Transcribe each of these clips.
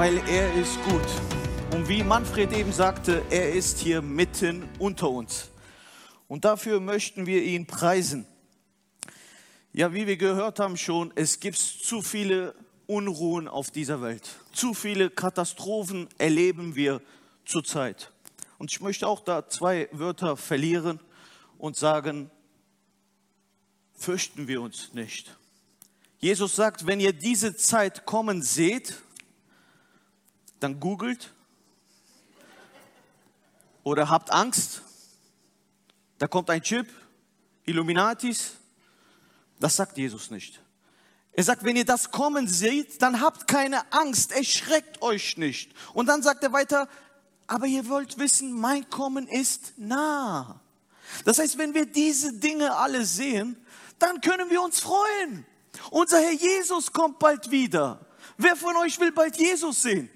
Weil er ist gut. Und wie Manfred eben sagte, er ist hier mitten unter uns. Und dafür möchten wir ihn preisen. Ja, wie wir gehört haben schon, es gibt zu viele Unruhen auf dieser Welt. Zu viele Katastrophen erleben wir zurzeit. Und ich möchte auch da zwei Wörter verlieren und sagen, fürchten wir uns nicht. Jesus sagt, wenn ihr diese Zeit kommen seht, dann googelt oder habt Angst, da kommt ein Chip, Illuminatis, das sagt Jesus nicht. Er sagt, wenn ihr das kommen seht, dann habt keine Angst, erschreckt euch nicht. Und dann sagt er weiter, aber ihr wollt wissen, mein Kommen ist nah. Das heißt, wenn wir diese Dinge alle sehen, dann können wir uns freuen. Unser Herr Jesus kommt bald wieder. Wer von euch will bald Jesus sehen?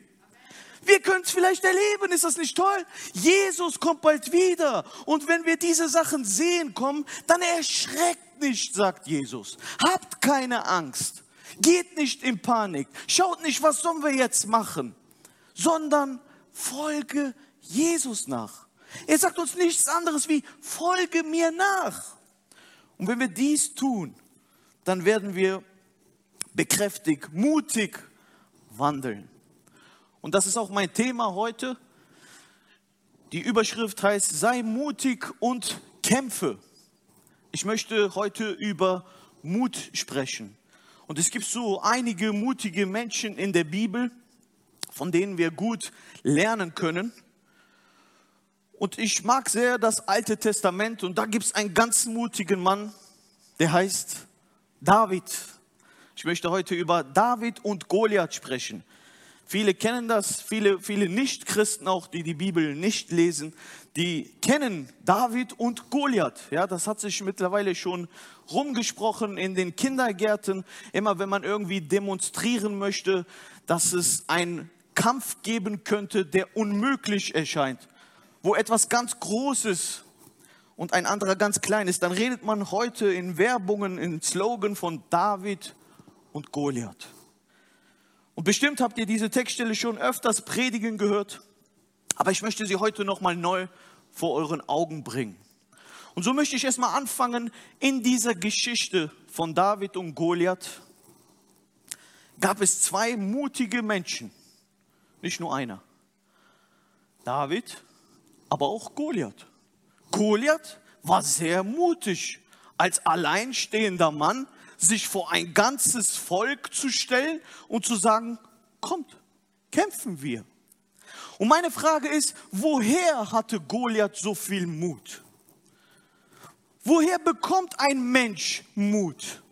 Wir können es vielleicht erleben, ist das nicht toll? Jesus kommt bald wieder. Und wenn wir diese Sachen sehen kommen, dann erschreckt nicht, sagt Jesus. Habt keine Angst. Geht nicht in Panik. Schaut nicht, was sollen wir jetzt machen, sondern folge Jesus nach. Er sagt uns nichts anderes wie, folge mir nach. Und wenn wir dies tun, dann werden wir bekräftigt, mutig wandeln. Und das ist auch mein Thema heute. Die Überschrift heißt, sei mutig und kämpfe. Ich möchte heute über Mut sprechen. Und es gibt so einige mutige Menschen in der Bibel, von denen wir gut lernen können. Und ich mag sehr das Alte Testament und da gibt es einen ganz mutigen Mann, der heißt David. Ich möchte heute über David und Goliath sprechen. Viele kennen das, viele, viele Nicht-Christen auch, die die Bibel nicht lesen, die kennen David und Goliath. Ja, das hat sich mittlerweile schon rumgesprochen in den Kindergärten. Immer wenn man irgendwie demonstrieren möchte, dass es einen Kampf geben könnte, der unmöglich erscheint, wo etwas ganz Großes und ein anderer ganz klein ist, dann redet man heute in Werbungen, in Slogan von David und Goliath. Und bestimmt habt ihr diese Textstelle schon öfters predigen gehört, aber ich möchte sie heute nochmal neu vor euren Augen bringen. Und so möchte ich erstmal anfangen in dieser Geschichte von David und Goliath. Gab es zwei mutige Menschen, nicht nur einer. David, aber auch Goliath. Goliath war sehr mutig, als alleinstehender Mann sich vor ein ganzes Volk zu stellen und zu sagen, kommt, kämpfen wir. Und meine Frage ist, woher hatte Goliath so viel Mut? Woher bekommt ein Mensch Mut?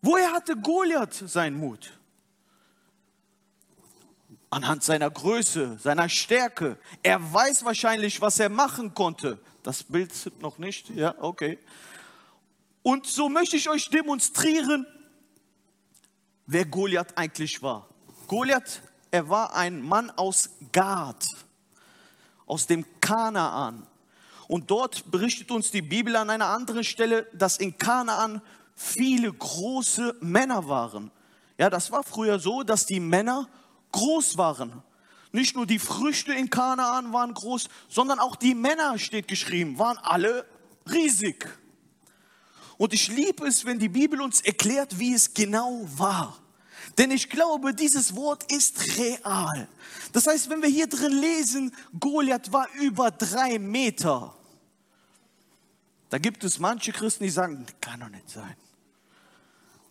Woher hatte Goliath seinen Mut? Anhand seiner Größe, seiner Stärke. Er weiß wahrscheinlich, was er machen konnte. Das Bild noch nicht, ja, okay. Und so möchte ich euch demonstrieren, wer Goliath eigentlich war. Goliath, er war ein Mann aus Gad, aus dem Kanaan. Und dort berichtet uns die Bibel an einer anderen Stelle, dass in Kanaan viele große Männer waren. Ja, das war früher so, dass die Männer groß waren. Nicht nur die Früchte in Kanaan waren groß, sondern auch die Männer, steht geschrieben, waren alle riesig. Und ich liebe es, wenn die Bibel uns erklärt, wie es genau war. Denn ich glaube, dieses Wort ist real. Das heißt, wenn wir hier drin lesen, Goliath war über drei Meter. Da gibt es manche Christen, die sagen, das kann doch nicht sein.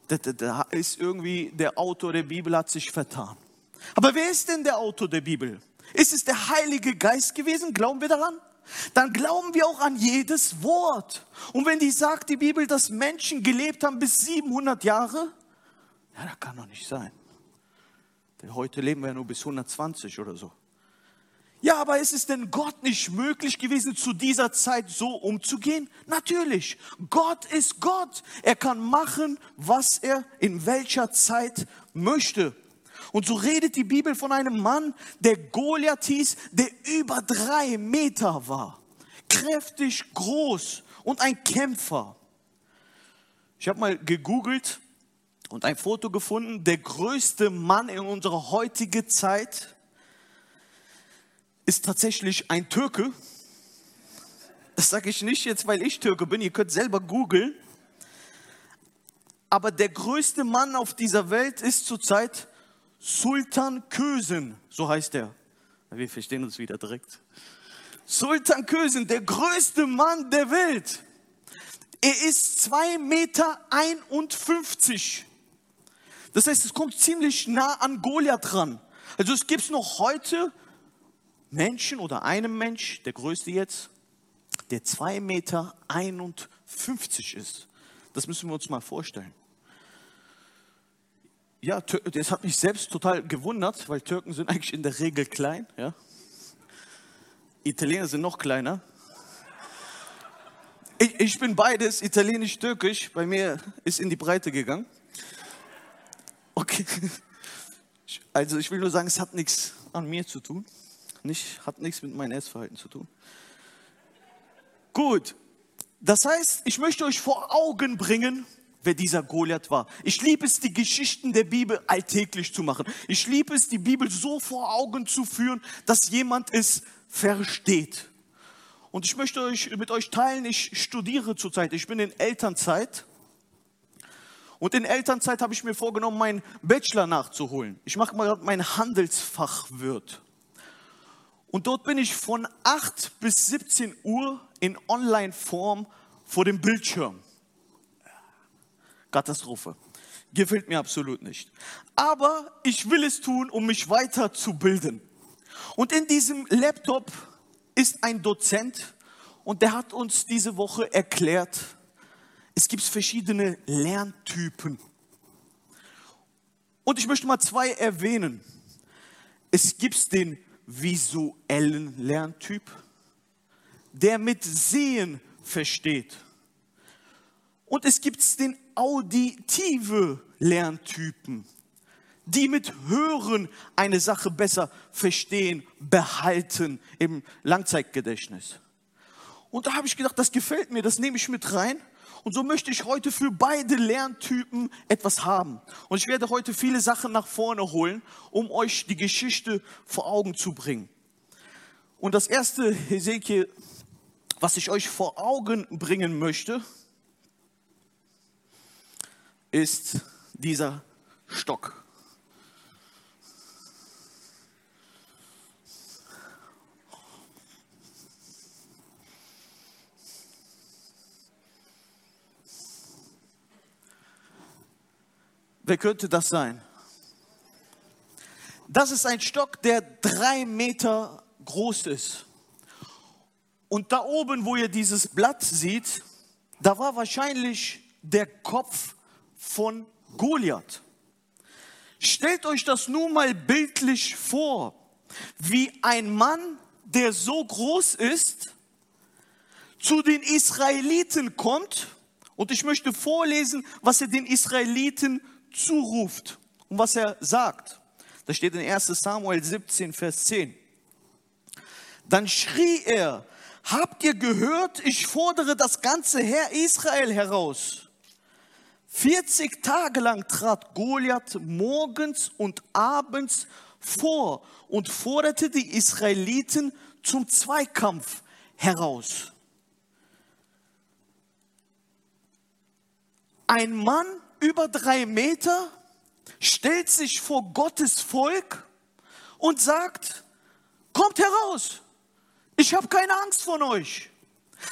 Da, da, da ist irgendwie der Autor der Bibel hat sich vertan. Aber wer ist denn der Autor der Bibel? Ist es der Heilige Geist gewesen? Glauben wir daran? Dann glauben wir auch an jedes Wort. Und wenn die sagt, die Bibel, dass Menschen gelebt haben bis 700 Jahre, ja, das kann doch nicht sein. Denn heute leben wir ja nur bis 120 oder so. Ja, aber ist es denn Gott nicht möglich gewesen, zu dieser Zeit so umzugehen? Natürlich. Gott ist Gott. Er kann machen, was er in welcher Zeit möchte. Und so redet die Bibel von einem Mann, der Goliath hieß, der über drei Meter war. Kräftig, groß und ein Kämpfer. Ich habe mal gegoogelt und ein Foto gefunden, der größte Mann in unserer heutigen Zeit ist tatsächlich ein Türke. Das sage ich nicht jetzt, weil ich Türke bin, ihr könnt selber googeln. Aber der größte Mann auf dieser Welt ist zurzeit Sultan Kösen, so heißt er. Wir verstehen uns wieder direkt. Sultan Kösen, der größte Mann der Welt. Er ist 2,51 Meter. Das heißt, es kommt ziemlich nah an Goliath dran. Also es gibt noch heute Menschen oder einen Mensch, der größte jetzt, der 2,51 Meter ist. Das müssen wir uns mal vorstellen. Ja, das hat mich selbst total gewundert, weil Türken sind eigentlich in der Regel klein. Ja? Italiener sind noch kleiner. Ich, ich bin beides, italienisch-türkisch. Bei mir ist in die Breite gegangen. Okay. Also ich will nur sagen, es hat nichts an mir zu tun. Nicht, hat nichts mit meinem Essverhalten zu tun. Gut. Das heißt, ich möchte euch vor Augen bringen, wer dieser Goliath war. Ich liebe es, die Geschichten der Bibel alltäglich zu machen. Ich liebe es, die Bibel so vor Augen zu führen, dass jemand es versteht. Und ich möchte euch, mit euch teilen, ich studiere zurzeit, ich bin in Elternzeit. Und in Elternzeit habe ich mir vorgenommen, meinen Bachelor nachzuholen. Ich mache mal mein Handelsfachwirt. Und dort bin ich von 8 bis 17 Uhr in Online-Form vor dem Bildschirm. Katastrophe. Gefällt mir absolut nicht. Aber ich will es tun, um mich weiterzubilden. Und in diesem Laptop ist ein Dozent und der hat uns diese Woche erklärt, es gibt verschiedene Lerntypen. Und ich möchte mal zwei erwähnen. Es gibt den visuellen Lerntyp, der mit Sehen versteht. Und es gibt den auditive Lerntypen die mit Hören eine Sache besser verstehen, behalten im Langzeitgedächtnis. Und da habe ich gedacht, das gefällt mir, das nehme ich mit rein. Und so möchte ich heute für beide Lerntypen etwas haben. Und ich werde heute viele Sachen nach vorne holen, um euch die Geschichte vor Augen zu bringen. Und das erste, Hesekiel, was ich euch vor Augen bringen möchte, ist dieser Stock. Wer könnte das sein? Das ist ein Stock, der drei Meter groß ist. Und da oben, wo ihr dieses Blatt seht, da war wahrscheinlich der Kopf von Goliath. Stellt euch das nun mal bildlich vor, wie ein Mann, der so groß ist, zu den Israeliten kommt. Und ich möchte vorlesen, was er den Israeliten zuruft und was er sagt. Das steht in 1 Samuel 17, Vers 10. Dann schrie er, habt ihr gehört, ich fordere das ganze Heer Israel heraus. 40 Tage lang trat Goliath morgens und abends vor und forderte die Israeliten zum Zweikampf heraus. Ein Mann über drei Meter, stellt sich vor Gottes Volk und sagt, kommt heraus, ich habe keine Angst von euch.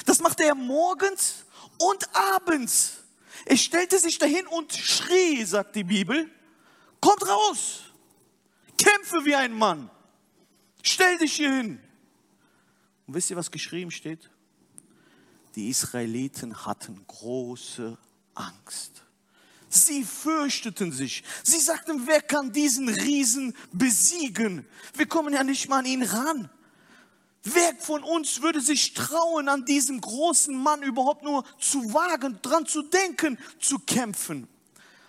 Das machte er morgens und abends. Er stellte sich dahin und schrie, sagt die Bibel, kommt raus, kämpfe wie ein Mann, stell dich hier hin. Und wisst ihr, was geschrieben steht? Die Israeliten hatten große Angst. Sie fürchteten sich. Sie sagten, wer kann diesen Riesen besiegen? Wir kommen ja nicht mal an ihn ran. Wer von uns würde sich trauen, an diesen großen Mann überhaupt nur zu wagen, dran zu denken, zu kämpfen?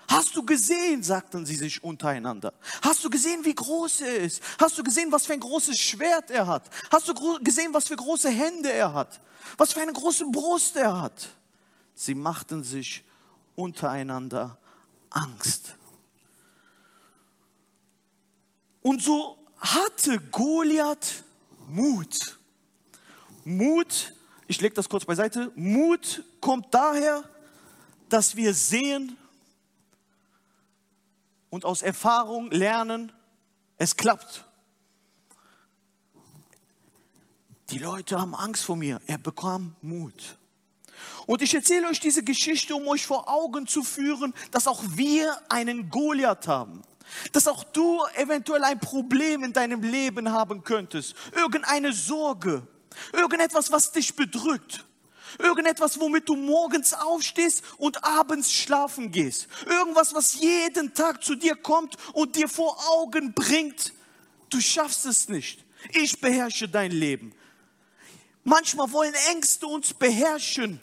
Hast du gesehen, sagten sie sich untereinander. Hast du gesehen, wie groß er ist? Hast du gesehen, was für ein großes Schwert er hat? Hast du gesehen, was für große Hände er hat? Was für eine große Brust er hat? Sie machten sich untereinander Angst. Und so hatte Goliath Mut. Mut, ich lege das kurz beiseite, Mut kommt daher, dass wir sehen und aus Erfahrung lernen, es klappt. Die Leute haben Angst vor mir. Er bekam Mut. Und ich erzähle euch diese Geschichte, um euch vor Augen zu führen, dass auch wir einen Goliath haben. Dass auch du eventuell ein Problem in deinem Leben haben könntest. Irgendeine Sorge. Irgendetwas, was dich bedrückt. Irgendetwas, womit du morgens aufstehst und abends schlafen gehst. Irgendwas, was jeden Tag zu dir kommt und dir vor Augen bringt, du schaffst es nicht. Ich beherrsche dein Leben. Manchmal wollen Ängste uns beherrschen.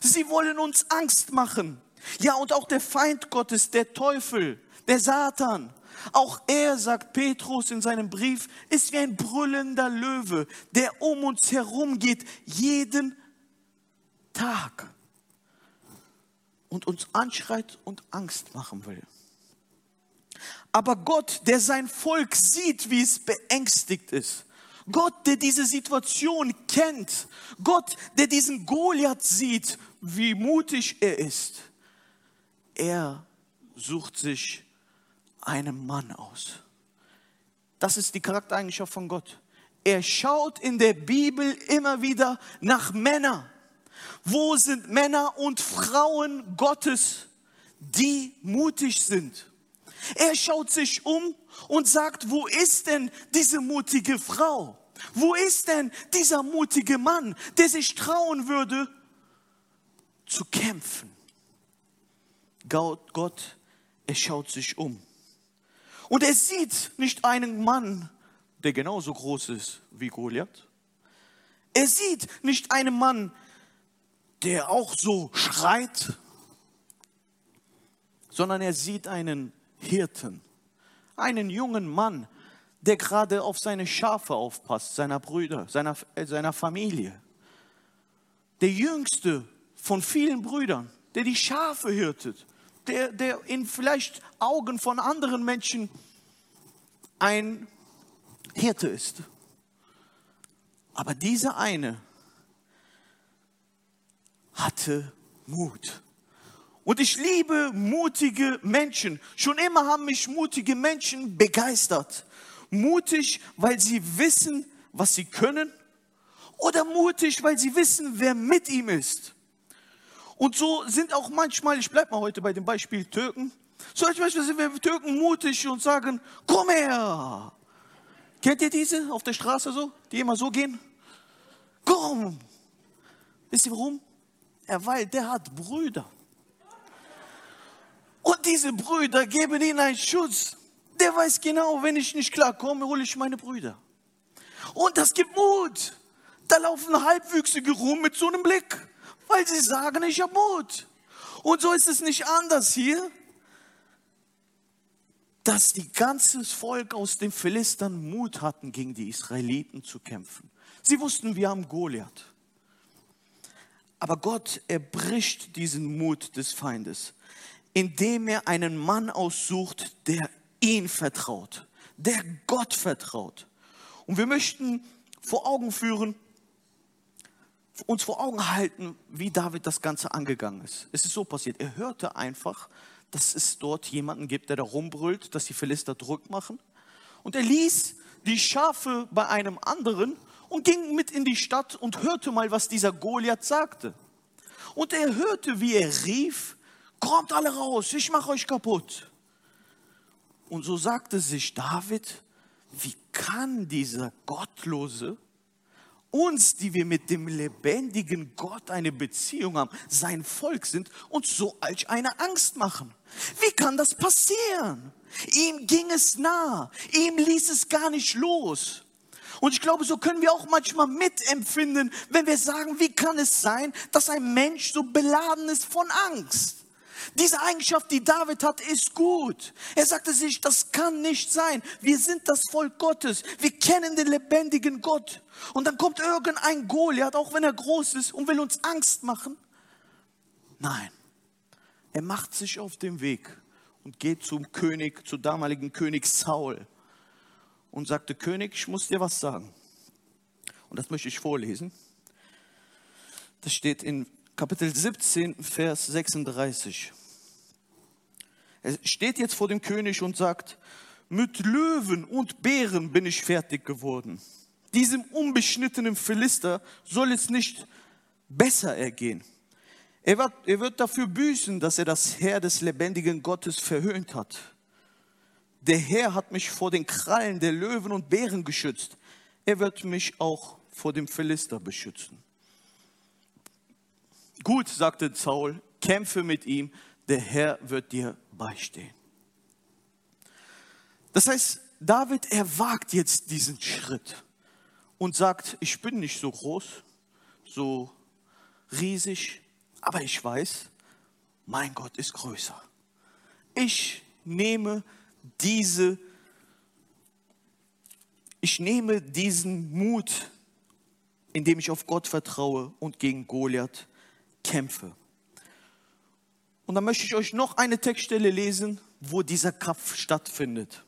Sie wollen uns Angst machen. Ja, und auch der Feind Gottes, der Teufel, der Satan, auch er, sagt Petrus in seinem Brief, ist wie ein brüllender Löwe, der um uns herum geht, jeden Tag und uns anschreit und Angst machen will. Aber Gott, der sein Volk sieht, wie es beängstigt ist, Gott, der diese Situation kennt. Gott, der diesen Goliath sieht, wie mutig er ist. Er sucht sich einen Mann aus. Das ist die Charaktereigenschaft von Gott. Er schaut in der Bibel immer wieder nach Männern. Wo sind Männer und Frauen Gottes, die mutig sind? Er schaut sich um und sagt, wo ist denn diese mutige Frau? Wo ist denn dieser mutige Mann, der sich trauen würde, zu kämpfen? Gott, er schaut sich um. Und er sieht nicht einen Mann, der genauso groß ist wie Goliath. Er sieht nicht einen Mann, der auch so schreit, sondern er sieht einen Hirten, einen jungen Mann, der gerade auf seine Schafe aufpasst, seiner Brüder, seiner, äh, seiner Familie. Der jüngste von vielen Brüdern, der die Schafe hirtet, der, der in vielleicht Augen von anderen Menschen ein Hirte ist. Aber dieser eine hatte Mut. Und ich liebe mutige Menschen. Schon immer haben mich mutige Menschen begeistert. Mutig, weil sie wissen, was sie können. Oder mutig, weil sie wissen, wer mit ihm ist. Und so sind auch manchmal, ich bleibe mal heute bei dem Beispiel Türken, so manchmal sind wir Türken mutig und sagen, komm her. Kennt ihr diese auf der Straße so, die immer so gehen? Komm. Wisst ihr warum? Er, weil der hat Brüder. Und diese Brüder geben ihm einen Schutz. Der weiß genau, wenn ich nicht klarkomme, hole ich meine Brüder. Und das gibt Mut. Da laufen Halbwüchsige rum mit so einem Blick, weil sie sagen, ich habe Mut. Und so ist es nicht anders hier, dass die ganzes Volk aus den Philistern Mut hatten, gegen die Israeliten zu kämpfen. Sie wussten, wir haben Goliath. Aber Gott erbricht diesen Mut des Feindes, indem er einen Mann aussucht, der ihn vertraut, der Gott vertraut. Und wir möchten vor Augen führen, uns vor Augen halten, wie David das Ganze angegangen ist. Es ist so passiert, er hörte einfach, dass es dort jemanden gibt, der da rumbrüllt, dass die Philister Druck machen. Und er ließ die Schafe bei einem anderen und ging mit in die Stadt und hörte mal, was dieser Goliath sagte. Und er hörte, wie er rief, kommt alle raus, ich mache euch kaputt. Und so sagte sich David, wie kann dieser Gottlose uns, die wir mit dem lebendigen Gott eine Beziehung haben, sein Volk sind, uns so als eine Angst machen? Wie kann das passieren? Ihm ging es nah, ihm ließ es gar nicht los. Und ich glaube, so können wir auch manchmal mitempfinden, wenn wir sagen, wie kann es sein, dass ein Mensch so beladen ist von Angst? Diese Eigenschaft, die David hat, ist gut. Er sagte sich, das kann nicht sein. Wir sind das Volk Gottes. Wir kennen den lebendigen Gott. Und dann kommt irgendein Goliath, auch wenn er groß ist, und will uns Angst machen. Nein, er macht sich auf den Weg und geht zum König, zu damaligen König Saul und sagte, König, ich muss dir was sagen. Und das möchte ich vorlesen. Das steht in Kapitel 17, Vers 36. Er steht jetzt vor dem König und sagt, mit Löwen und Bären bin ich fertig geworden. Diesem unbeschnittenen Philister soll es nicht besser ergehen. Er wird, er wird dafür büßen, dass er das Herr des lebendigen Gottes verhöhnt hat. Der Herr hat mich vor den Krallen der Löwen und Bären geschützt. Er wird mich auch vor dem Philister beschützen. Gut, sagte Saul, kämpfe mit ihm, der Herr wird dir beistehen. Das heißt, David, er wagt jetzt diesen Schritt und sagt, ich bin nicht so groß, so riesig, aber ich weiß, mein Gott ist größer. Ich nehme diese, ich nehme diesen Mut, indem ich auf Gott vertraue und gegen Goliath kämpfe. Und dann möchte ich euch noch eine Textstelle lesen, wo dieser Kampf stattfindet.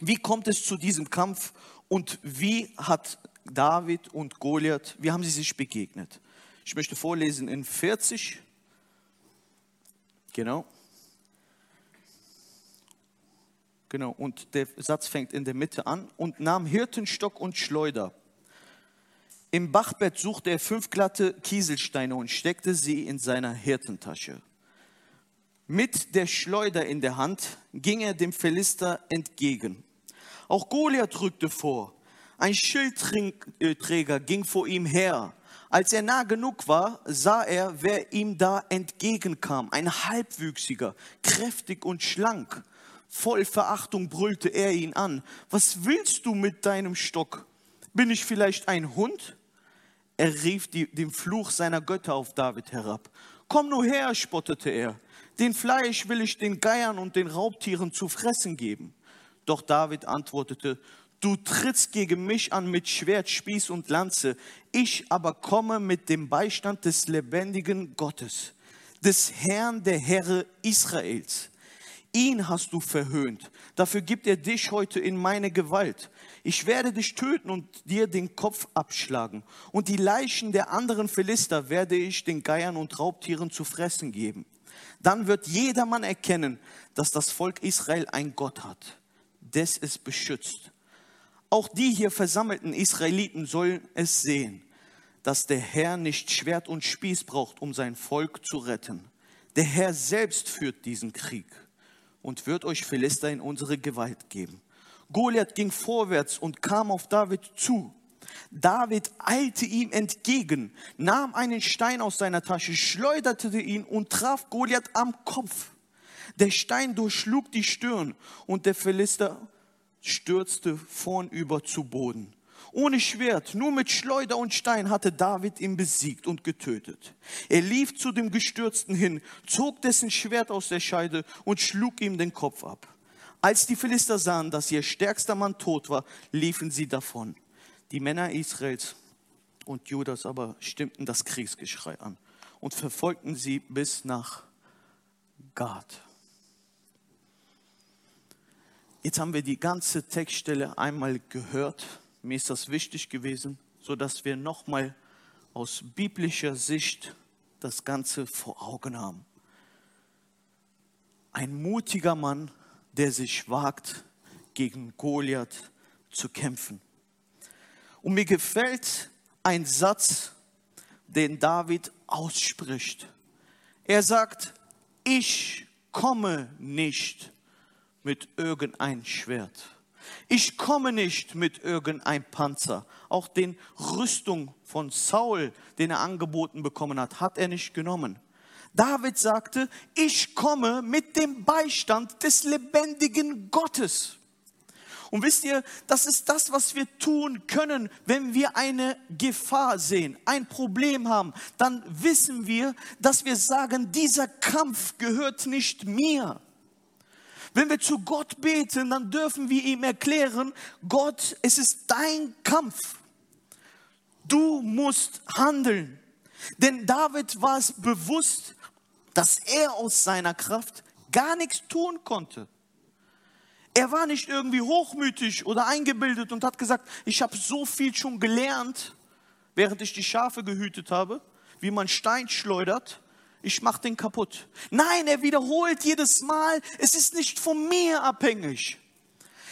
Wie kommt es zu diesem Kampf und wie hat David und Goliath, wie haben sie sich begegnet? Ich möchte vorlesen in 40. Genau. Genau, und der Satz fängt in der Mitte an und nahm Hirtenstock und Schleuder. Im Bachbett suchte er fünf glatte Kieselsteine und steckte sie in seiner Hirtentasche. Mit der Schleuder in der Hand ging er dem Philister entgegen. Auch Goliath rückte vor. Ein Schildträger ging vor ihm her. Als er nah genug war, sah er, wer ihm da entgegenkam. Ein Halbwüchsiger, kräftig und schlank. Voll Verachtung brüllte er ihn an. Was willst du mit deinem Stock? Bin ich vielleicht ein Hund? Er rief die, den Fluch seiner Götter auf David herab. Komm nur her, spottete er. Den Fleisch will ich den Geiern und den Raubtieren zu fressen geben. Doch David antwortete, Du trittst gegen mich an mit Schwert, Spieß und Lanze. Ich aber komme mit dem Beistand des lebendigen Gottes, des Herrn der Herre Israels. Ihn hast du verhöhnt. Dafür gibt er dich heute in meine Gewalt. Ich werde dich töten und dir den Kopf abschlagen. Und die Leichen der anderen Philister werde ich den Geiern und Raubtieren zu fressen geben. Dann wird jedermann erkennen, dass das Volk Israel ein Gott hat, des es beschützt auch die hier versammelten Israeliten sollen es sehen, dass der Herr nicht Schwert und Spieß braucht, um sein Volk zu retten. Der Herr selbst führt diesen Krieg und wird euch Philister in unsere Gewalt geben. Goliath ging vorwärts und kam auf David zu. David eilte ihm entgegen, nahm einen Stein aus seiner Tasche, schleuderte ihn und traf Goliath am Kopf. Der Stein durchschlug die Stirn und der Philister stürzte vornüber zu Boden. Ohne Schwert, nur mit Schleuder und Stein hatte David ihn besiegt und getötet. Er lief zu dem Gestürzten hin, zog dessen Schwert aus der Scheide und schlug ihm den Kopf ab. Als die Philister sahen, dass ihr stärkster Mann tot war, liefen sie davon. Die Männer Israels und Judas aber stimmten das Kriegsgeschrei an und verfolgten sie bis nach Gad. Jetzt haben wir die ganze Textstelle einmal gehört. Mir ist das wichtig gewesen, so dass wir nochmal aus biblischer Sicht das Ganze vor Augen haben. Ein mutiger Mann, der sich wagt, gegen Goliath zu kämpfen. Und mir gefällt ein Satz, den David ausspricht. Er sagt, ich komme nicht mit irgendein Schwert. Ich komme nicht mit irgendein Panzer. Auch den Rüstung von Saul, den er angeboten bekommen hat, hat er nicht genommen. David sagte, ich komme mit dem Beistand des lebendigen Gottes. Und wisst ihr, das ist das, was wir tun können, wenn wir eine Gefahr sehen, ein Problem haben. Dann wissen wir, dass wir sagen, dieser Kampf gehört nicht mir. Wenn wir zu Gott beten, dann dürfen wir ihm erklären, Gott, es ist dein Kampf. Du musst handeln. Denn David war es bewusst, dass er aus seiner Kraft gar nichts tun konnte. Er war nicht irgendwie hochmütig oder eingebildet und hat gesagt, ich habe so viel schon gelernt, während ich die Schafe gehütet habe, wie man Stein schleudert. Ich mache den kaputt. Nein, er wiederholt jedes Mal, es ist nicht von mir abhängig.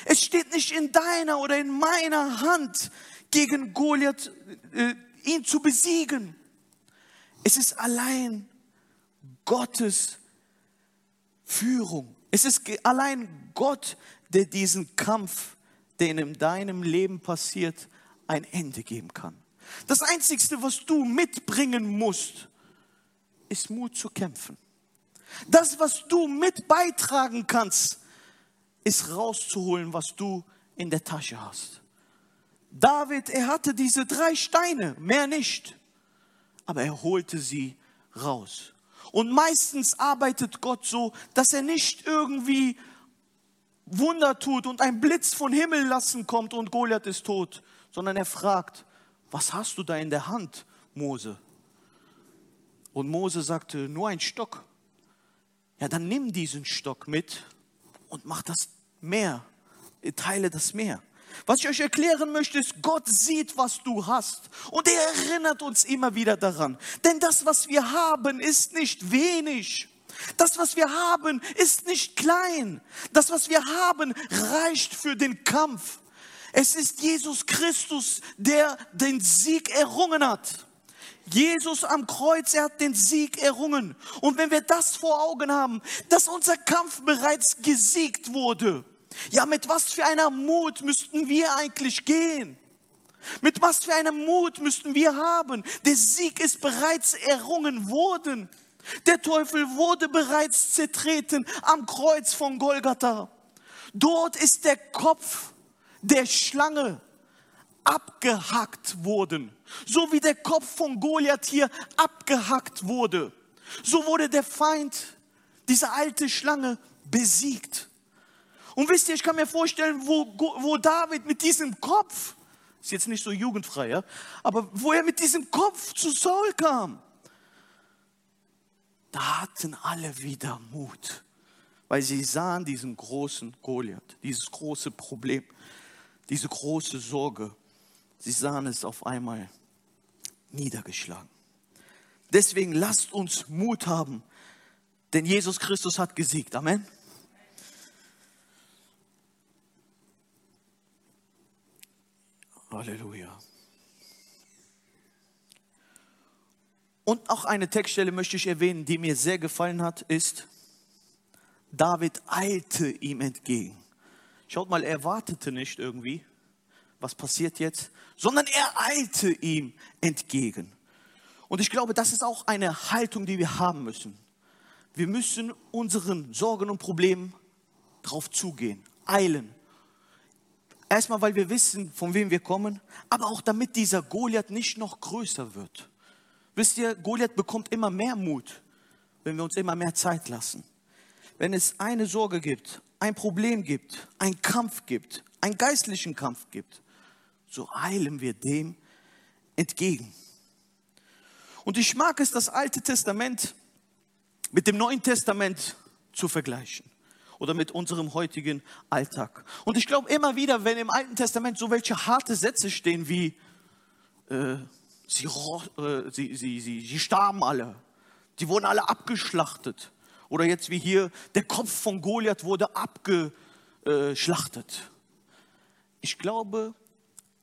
Es steht nicht in deiner oder in meiner Hand, gegen Goliath äh, ihn zu besiegen. Es ist allein Gottes Führung. Es ist allein Gott, der diesen Kampf, der in deinem Leben passiert, ein Ende geben kann. Das Einzige, was du mitbringen musst, ist Mut zu kämpfen. Das, was du mit beitragen kannst, ist rauszuholen, was du in der Tasche hast. David, er hatte diese drei Steine, mehr nicht, aber er holte sie raus. Und meistens arbeitet Gott so, dass er nicht irgendwie Wunder tut und ein Blitz von Himmel lassen kommt und Goliath ist tot, sondern er fragt, was hast du da in der Hand, Mose? Und Mose sagte, nur ein Stock. Ja, dann nimm diesen Stock mit und mach das Meer, teile das Meer. Was ich euch erklären möchte, ist, Gott sieht, was du hast. Und er erinnert uns immer wieder daran. Denn das, was wir haben, ist nicht wenig. Das, was wir haben, ist nicht klein. Das, was wir haben, reicht für den Kampf. Es ist Jesus Christus, der den Sieg errungen hat. Jesus am Kreuz, er hat den Sieg errungen. Und wenn wir das vor Augen haben, dass unser Kampf bereits gesiegt wurde, ja, mit was für einer Mut müssten wir eigentlich gehen? Mit was für einem Mut müssten wir haben? Der Sieg ist bereits errungen worden. Der Teufel wurde bereits zertreten am Kreuz von Golgatha. Dort ist der Kopf der Schlange abgehackt worden. So wie der Kopf von Goliath hier abgehackt wurde. So wurde der Feind, diese alte Schlange, besiegt. Und wisst ihr, ich kann mir vorstellen, wo, wo David mit diesem Kopf, ist jetzt nicht so jugendfrei, ja, aber wo er mit diesem Kopf zu Saul kam, da hatten alle wieder Mut, weil sie sahen diesen großen Goliath, dieses große Problem, diese große Sorge. Sie sahen es auf einmal niedergeschlagen. Deswegen lasst uns Mut haben, denn Jesus Christus hat gesiegt. Amen. Halleluja. Und auch eine Textstelle möchte ich erwähnen, die mir sehr gefallen hat, ist, David eilte ihm entgegen. Schaut mal, er wartete nicht irgendwie, was passiert jetzt, sondern er eilte ihm entgegen. Und ich glaube, das ist auch eine Haltung, die wir haben müssen. Wir müssen unseren Sorgen und Problemen drauf zugehen, eilen, Erstmal, weil wir wissen, von wem wir kommen, aber auch damit dieser Goliath nicht noch größer wird. Wisst ihr, Goliath bekommt immer mehr Mut, wenn wir uns immer mehr Zeit lassen. Wenn es eine Sorge gibt, ein Problem gibt, einen Kampf gibt, einen geistlichen Kampf gibt, so eilen wir dem entgegen. Und ich mag es, das Alte Testament mit dem Neuen Testament zu vergleichen oder mit unserem heutigen Alltag. Und ich glaube immer wieder, wenn im Alten Testament so welche harte Sätze stehen wie äh, sie, äh, sie, sie, sie, sie starben alle, die wurden alle abgeschlachtet. Oder jetzt wie hier, der Kopf von Goliath wurde abgeschlachtet. Ich glaube,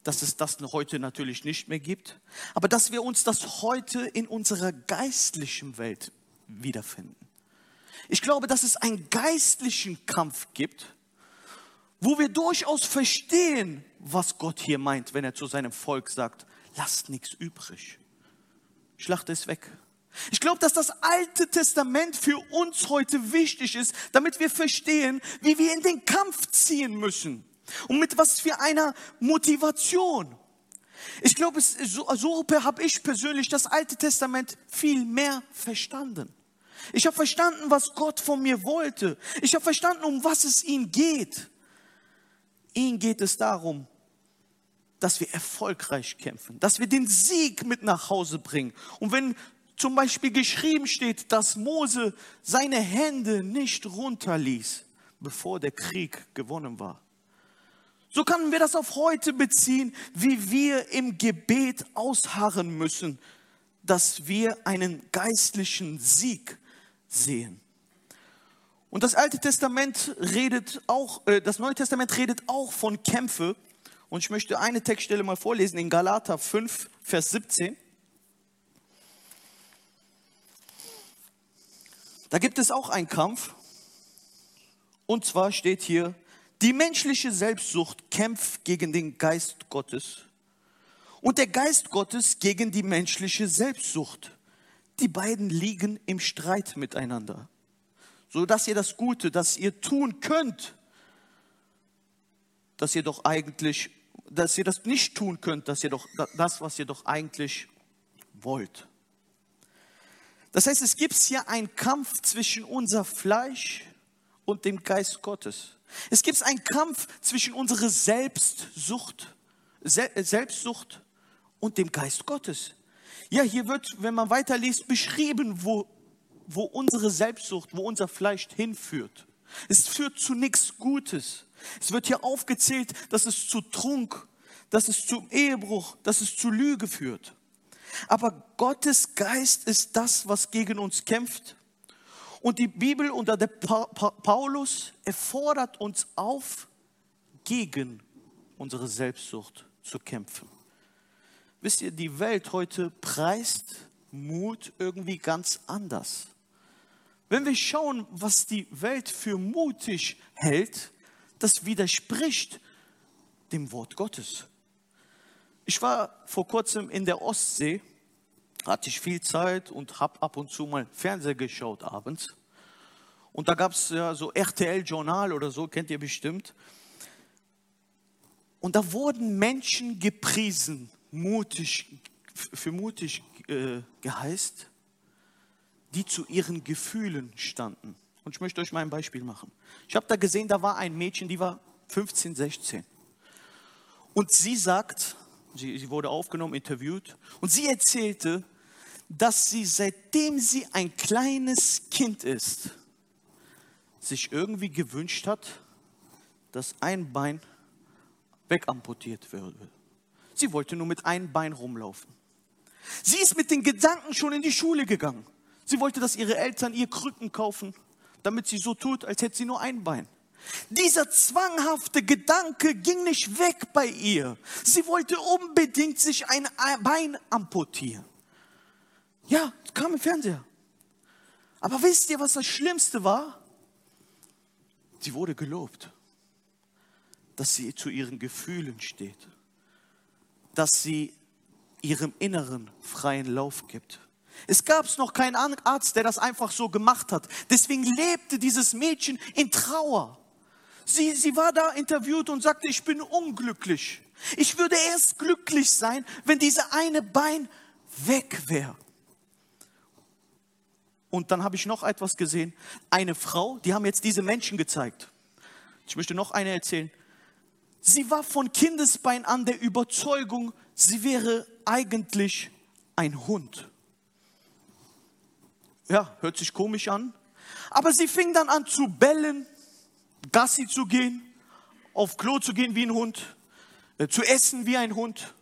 dass es das heute natürlich nicht mehr gibt, aber dass wir uns das heute in unserer geistlichen Welt wiederfinden. Ich glaube, dass es einen geistlichen Kampf gibt, wo wir durchaus verstehen, was Gott hier meint, wenn er zu seinem Volk sagt, lasst nichts übrig. Schlacht es weg. Ich glaube, dass das Alte Testament für uns heute wichtig ist, damit wir verstehen, wie wir in den Kampf ziehen müssen und mit was für einer Motivation. Ich glaube, so, so habe ich persönlich das Alte Testament viel mehr verstanden. Ich habe verstanden, was Gott von mir wollte. Ich habe verstanden, um was es ihm geht. Ihm geht es darum, dass wir erfolgreich kämpfen, dass wir den Sieg mit nach Hause bringen. Und wenn zum Beispiel geschrieben steht, dass Mose seine Hände nicht runterließ, bevor der Krieg gewonnen war. So können wir das auf heute beziehen, wie wir im Gebet ausharren müssen, dass wir einen geistlichen Sieg sehen. Und das Alte Testament redet auch, äh, das Neue Testament redet auch von Kämpfe. Und ich möchte eine Textstelle mal vorlesen in Galater 5, Vers 17. Da gibt es auch einen Kampf. Und zwar steht hier, die menschliche Selbstsucht kämpft gegen den Geist Gottes und der Geist Gottes gegen die menschliche Selbstsucht. Die beiden liegen im Streit miteinander, so dass ihr das Gute, das ihr tun könnt, dass ihr doch eigentlich, dass ihr das nicht tun könnt, dass ihr doch das, was ihr doch eigentlich wollt. Das heißt, es gibt hier einen Kampf zwischen unser Fleisch und dem Geist Gottes. Es gibt einen Kampf zwischen unserer Selbstsucht, Selbstsucht und dem Geist Gottes. Ja, hier wird, wenn man weiterliest, beschrieben, wo, wo unsere Selbstsucht, wo unser Fleisch hinführt. Es führt zu nichts Gutes. Es wird hier aufgezählt, dass es zu Trunk, dass es zum Ehebruch, dass es zu Lüge führt. Aber Gottes Geist ist das, was gegen uns kämpft. Und die Bibel unter der pa pa Paulus erfordert uns auf, gegen unsere Selbstsucht zu kämpfen. Wisst ihr, die Welt heute preist Mut irgendwie ganz anders. Wenn wir schauen, was die Welt für mutig hält, das widerspricht dem Wort Gottes. Ich war vor kurzem in der Ostsee, hatte ich viel Zeit und habe ab und zu mal Fernseher geschaut abends. Und da gab es ja so RTL-Journal oder so, kennt ihr bestimmt. Und da wurden Menschen gepriesen, mutig, für mutig äh, geheißt, die zu ihren Gefühlen standen. Und ich möchte euch mal ein Beispiel machen. Ich habe da gesehen, da war ein Mädchen, die war 15, 16. Und sie sagt, Sie, sie wurde aufgenommen, interviewt. Und sie erzählte, dass sie seitdem sie ein kleines Kind ist, sich irgendwie gewünscht hat, dass ein Bein wegamputiert würde. Sie wollte nur mit einem Bein rumlaufen. Sie ist mit den Gedanken schon in die Schule gegangen. Sie wollte, dass ihre Eltern ihr Krücken kaufen, damit sie so tut, als hätte sie nur ein Bein. Dieser zwanghafte Gedanke ging nicht weg bei ihr. Sie wollte unbedingt sich ein Bein amputieren. Ja, kam im Fernseher. Aber wisst ihr, was das Schlimmste war? Sie wurde gelobt, dass sie zu ihren Gefühlen steht, dass sie ihrem Inneren freien Lauf gibt. Es gab noch keinen Arzt, der das einfach so gemacht hat. Deswegen lebte dieses Mädchen in Trauer. Sie, sie war da interviewt und sagte, ich bin unglücklich. Ich würde erst glücklich sein, wenn diese eine Bein weg wäre. Und dann habe ich noch etwas gesehen. Eine Frau, die haben jetzt diese Menschen gezeigt. Ich möchte noch eine erzählen. Sie war von Kindesbein an der Überzeugung, sie wäre eigentlich ein Hund. Ja, hört sich komisch an. Aber sie fing dann an zu bellen, Gassi zu gehen, auf Klo zu gehen wie ein Hund, äh, zu essen wie ein Hund.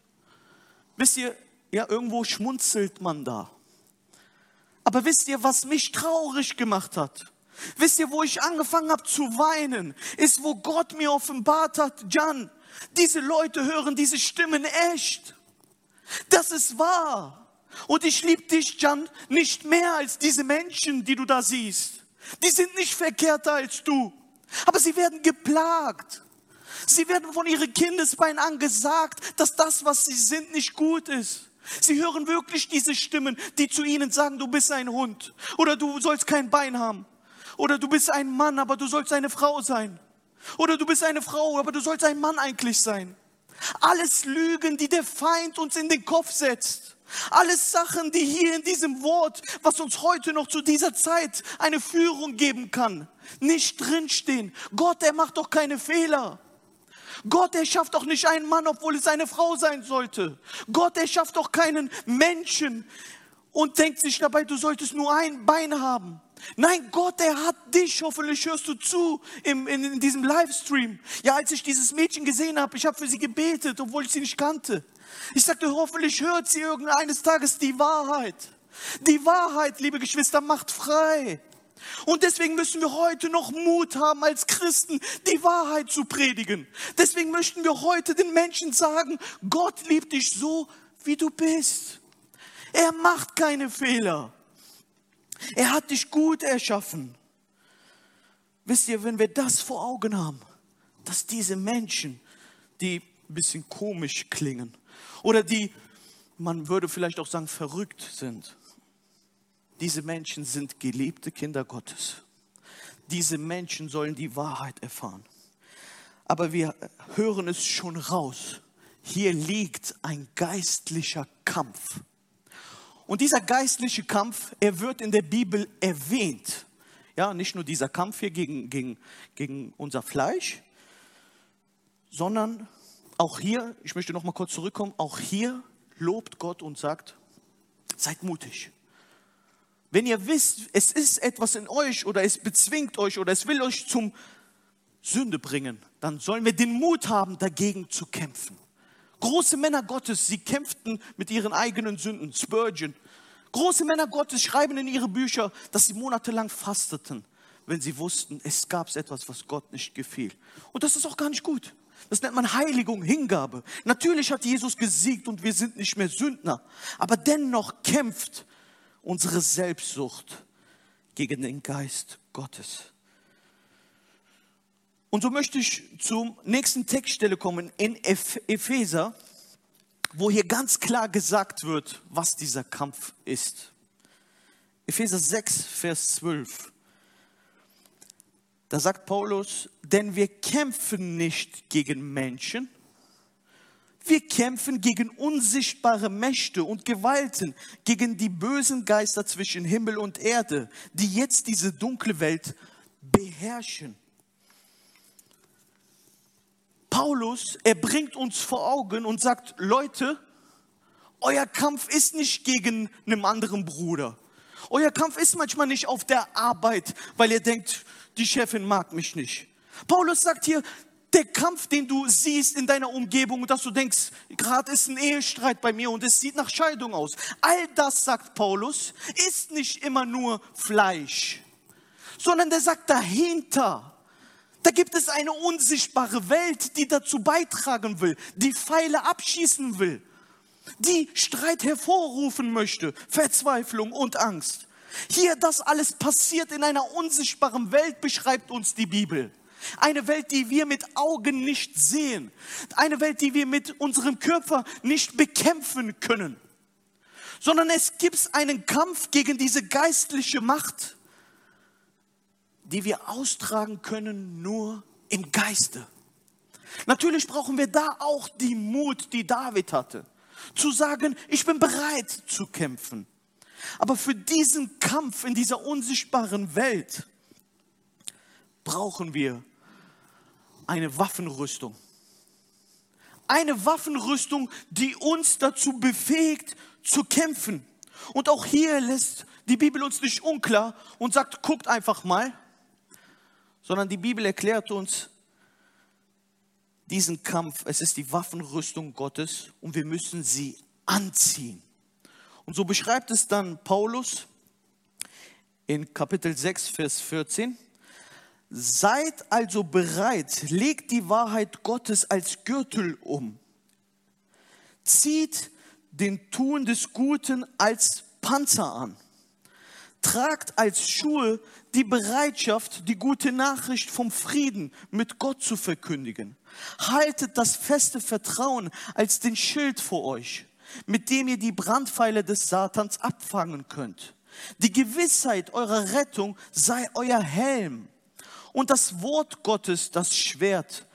Wisst ihr, ja, irgendwo schmunzelt man da. Aber wisst ihr, was mich traurig gemacht hat? Wisst ihr, wo ich angefangen habe zu weinen, ist, wo Gott mir offenbart hat, Jan, diese Leute hören diese Stimmen echt. Das ist wahr. Und ich liebe dich, Jan, nicht mehr als diese Menschen, die du da siehst. Die sind nicht verkehrter als du. Aber sie werden geplagt. Sie werden von ihren Kindesbeinen an gesagt, dass das, was sie sind, nicht gut ist. Sie hören wirklich diese Stimmen, die zu ihnen sagen, du bist ein Hund oder du sollst kein Bein haben oder du bist ein Mann, aber du sollst eine Frau sein oder du bist eine Frau, aber du sollst ein Mann eigentlich sein. Alles Lügen, die der Feind uns in den Kopf setzt. Alles Sachen, die hier in diesem Wort, was uns heute noch zu dieser Zeit eine Führung geben kann, nicht drinstehen. Gott, er macht doch keine Fehler. Gott, er schafft doch nicht einen Mann, obwohl es eine Frau sein sollte. Gott, er schafft doch keinen Menschen und denkt sich dabei, du solltest nur ein Bein haben. Nein, Gott, er hat dich, hoffentlich hörst du zu im, in, in diesem Livestream. Ja, als ich dieses Mädchen gesehen habe, ich habe für sie gebetet, obwohl ich sie nicht kannte. Ich sagte, hoffentlich hört sie irgendeines Tages die Wahrheit. Die Wahrheit, liebe Geschwister, macht frei. Und deswegen müssen wir heute noch Mut haben, als Christen die Wahrheit zu predigen. Deswegen möchten wir heute den Menschen sagen, Gott liebt dich so, wie du bist. Er macht keine Fehler. Er hat dich gut erschaffen. Wisst ihr, wenn wir das vor Augen haben, dass diese Menschen, die ein bisschen komisch klingen oder die, man würde vielleicht auch sagen, verrückt sind, diese Menschen sind geliebte Kinder Gottes. Diese Menschen sollen die Wahrheit erfahren. Aber wir hören es schon raus. Hier liegt ein geistlicher Kampf. Und dieser geistliche Kampf, er wird in der Bibel erwähnt. Ja, nicht nur dieser Kampf hier gegen, gegen, gegen unser Fleisch, sondern auch hier, ich möchte noch mal kurz zurückkommen, auch hier lobt Gott und sagt, seid mutig. Wenn ihr wisst, es ist etwas in euch oder es bezwingt euch oder es will euch zum Sünde bringen, dann sollen wir den Mut haben, dagegen zu kämpfen. Große Männer Gottes, sie kämpften mit ihren eigenen Sünden. Spurgeon. Große Männer Gottes schreiben in ihre Bücher, dass sie monatelang fasteten, wenn sie wussten, es gab etwas, was Gott nicht gefiel. Und das ist auch gar nicht gut. Das nennt man Heiligung, Hingabe. Natürlich hat Jesus gesiegt und wir sind nicht mehr Sündner. Aber dennoch kämpft unsere Selbstsucht gegen den Geist Gottes. Und so möchte ich zur nächsten Textstelle kommen in Epheser, wo hier ganz klar gesagt wird, was dieser Kampf ist. Epheser 6, Vers 12. Da sagt Paulus, denn wir kämpfen nicht gegen Menschen, wir kämpfen gegen unsichtbare Mächte und Gewalten, gegen die bösen Geister zwischen Himmel und Erde, die jetzt diese dunkle Welt beherrschen. Paulus, er bringt uns vor Augen und sagt, Leute, euer Kampf ist nicht gegen einen anderen Bruder. Euer Kampf ist manchmal nicht auf der Arbeit, weil ihr denkt, die Chefin mag mich nicht. Paulus sagt hier, der Kampf, den du siehst in deiner Umgebung, dass du denkst, gerade ist ein Ehestreit bei mir und es sieht nach Scheidung aus. All das, sagt Paulus, ist nicht immer nur Fleisch, sondern der sagt dahinter, da gibt es eine unsichtbare Welt, die dazu beitragen will, die Pfeile abschießen will, die Streit hervorrufen möchte, Verzweiflung und Angst. Hier, das alles passiert in einer unsichtbaren Welt, beschreibt uns die Bibel. Eine Welt, die wir mit Augen nicht sehen. Eine Welt, die wir mit unserem Körper nicht bekämpfen können. Sondern es gibt einen Kampf gegen diese geistliche Macht die wir austragen können nur im Geiste. Natürlich brauchen wir da auch die Mut, die David hatte, zu sagen, ich bin bereit zu kämpfen. Aber für diesen Kampf in dieser unsichtbaren Welt brauchen wir eine Waffenrüstung. Eine Waffenrüstung, die uns dazu befähigt zu kämpfen. Und auch hier lässt die Bibel uns nicht unklar und sagt, guckt einfach mal, sondern die Bibel erklärt uns diesen Kampf. Es ist die Waffenrüstung Gottes und wir müssen sie anziehen. Und so beschreibt es dann Paulus in Kapitel 6, Vers 14. Seid also bereit, legt die Wahrheit Gottes als Gürtel um. Zieht den Tun des Guten als Panzer an tragt als Schuhe die Bereitschaft, die gute Nachricht vom Frieden mit Gott zu verkündigen. Haltet das feste Vertrauen als den Schild vor euch, mit dem ihr die Brandpfeile des Satans abfangen könnt. Die Gewissheit eurer Rettung sei euer Helm und das Wort Gottes das Schwert,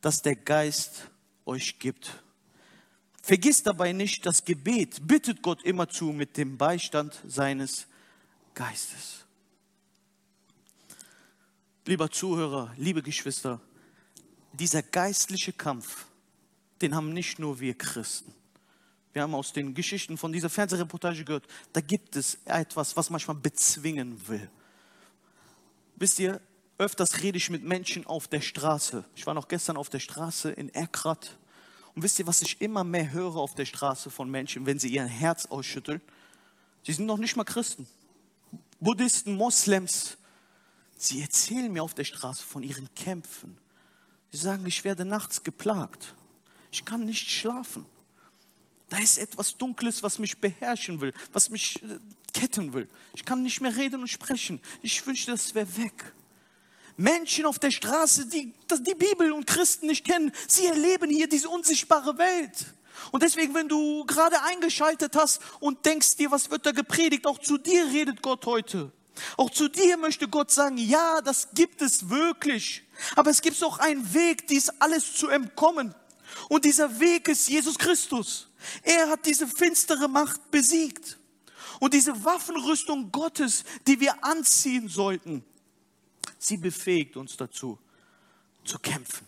das der Geist euch gibt. Vergisst dabei nicht das Gebet, bittet Gott immerzu mit dem Beistand seines Geistes. Lieber Zuhörer, liebe Geschwister, dieser geistliche Kampf, den haben nicht nur wir Christen. Wir haben aus den Geschichten von dieser Fernsehreportage gehört, da gibt es etwas, was manchmal bezwingen will. Wisst ihr, öfters rede ich mit Menschen auf der Straße. Ich war noch gestern auf der Straße in Erkrat. Und wisst ihr, was ich immer mehr höre auf der Straße von Menschen, wenn sie ihr Herz ausschütteln? Sie sind noch nicht mal Christen. Buddhisten, Moslems. Sie erzählen mir auf der Straße von ihren Kämpfen. Sie sagen, ich werde nachts geplagt. Ich kann nicht schlafen. Da ist etwas Dunkles, was mich beherrschen will, was mich äh, ketten will. Ich kann nicht mehr reden und sprechen. Ich wünschte, das wäre weg. Menschen auf der Straße, die die Bibel und Christen nicht kennen, sie erleben hier diese unsichtbare Welt. Und deswegen, wenn du gerade eingeschaltet hast und denkst dir, was wird da gepredigt, auch zu dir redet Gott heute. Auch zu dir möchte Gott sagen, ja, das gibt es wirklich. Aber es gibt auch einen Weg, dies alles zu entkommen. Und dieser Weg ist Jesus Christus. Er hat diese finstere Macht besiegt. Und diese Waffenrüstung Gottes, die wir anziehen sollten, sie befähigt uns dazu, zu kämpfen.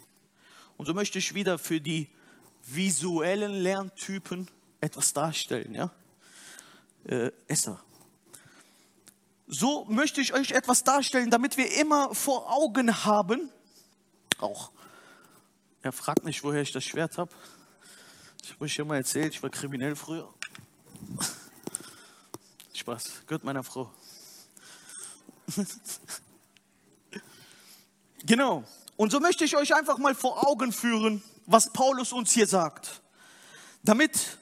Und so möchte ich wieder für die visuellen Lerntypen etwas darstellen. Ja? Äh, Esther. So möchte ich euch etwas darstellen, damit wir immer vor Augen haben, auch, er fragt mich, woher ich das Schwert habe. Ich habe euch schon mal erzählt, ich war kriminell früher. Spaß, gehört meiner Frau. genau. Und so möchte ich euch einfach mal vor Augen führen, was Paulus uns hier sagt, damit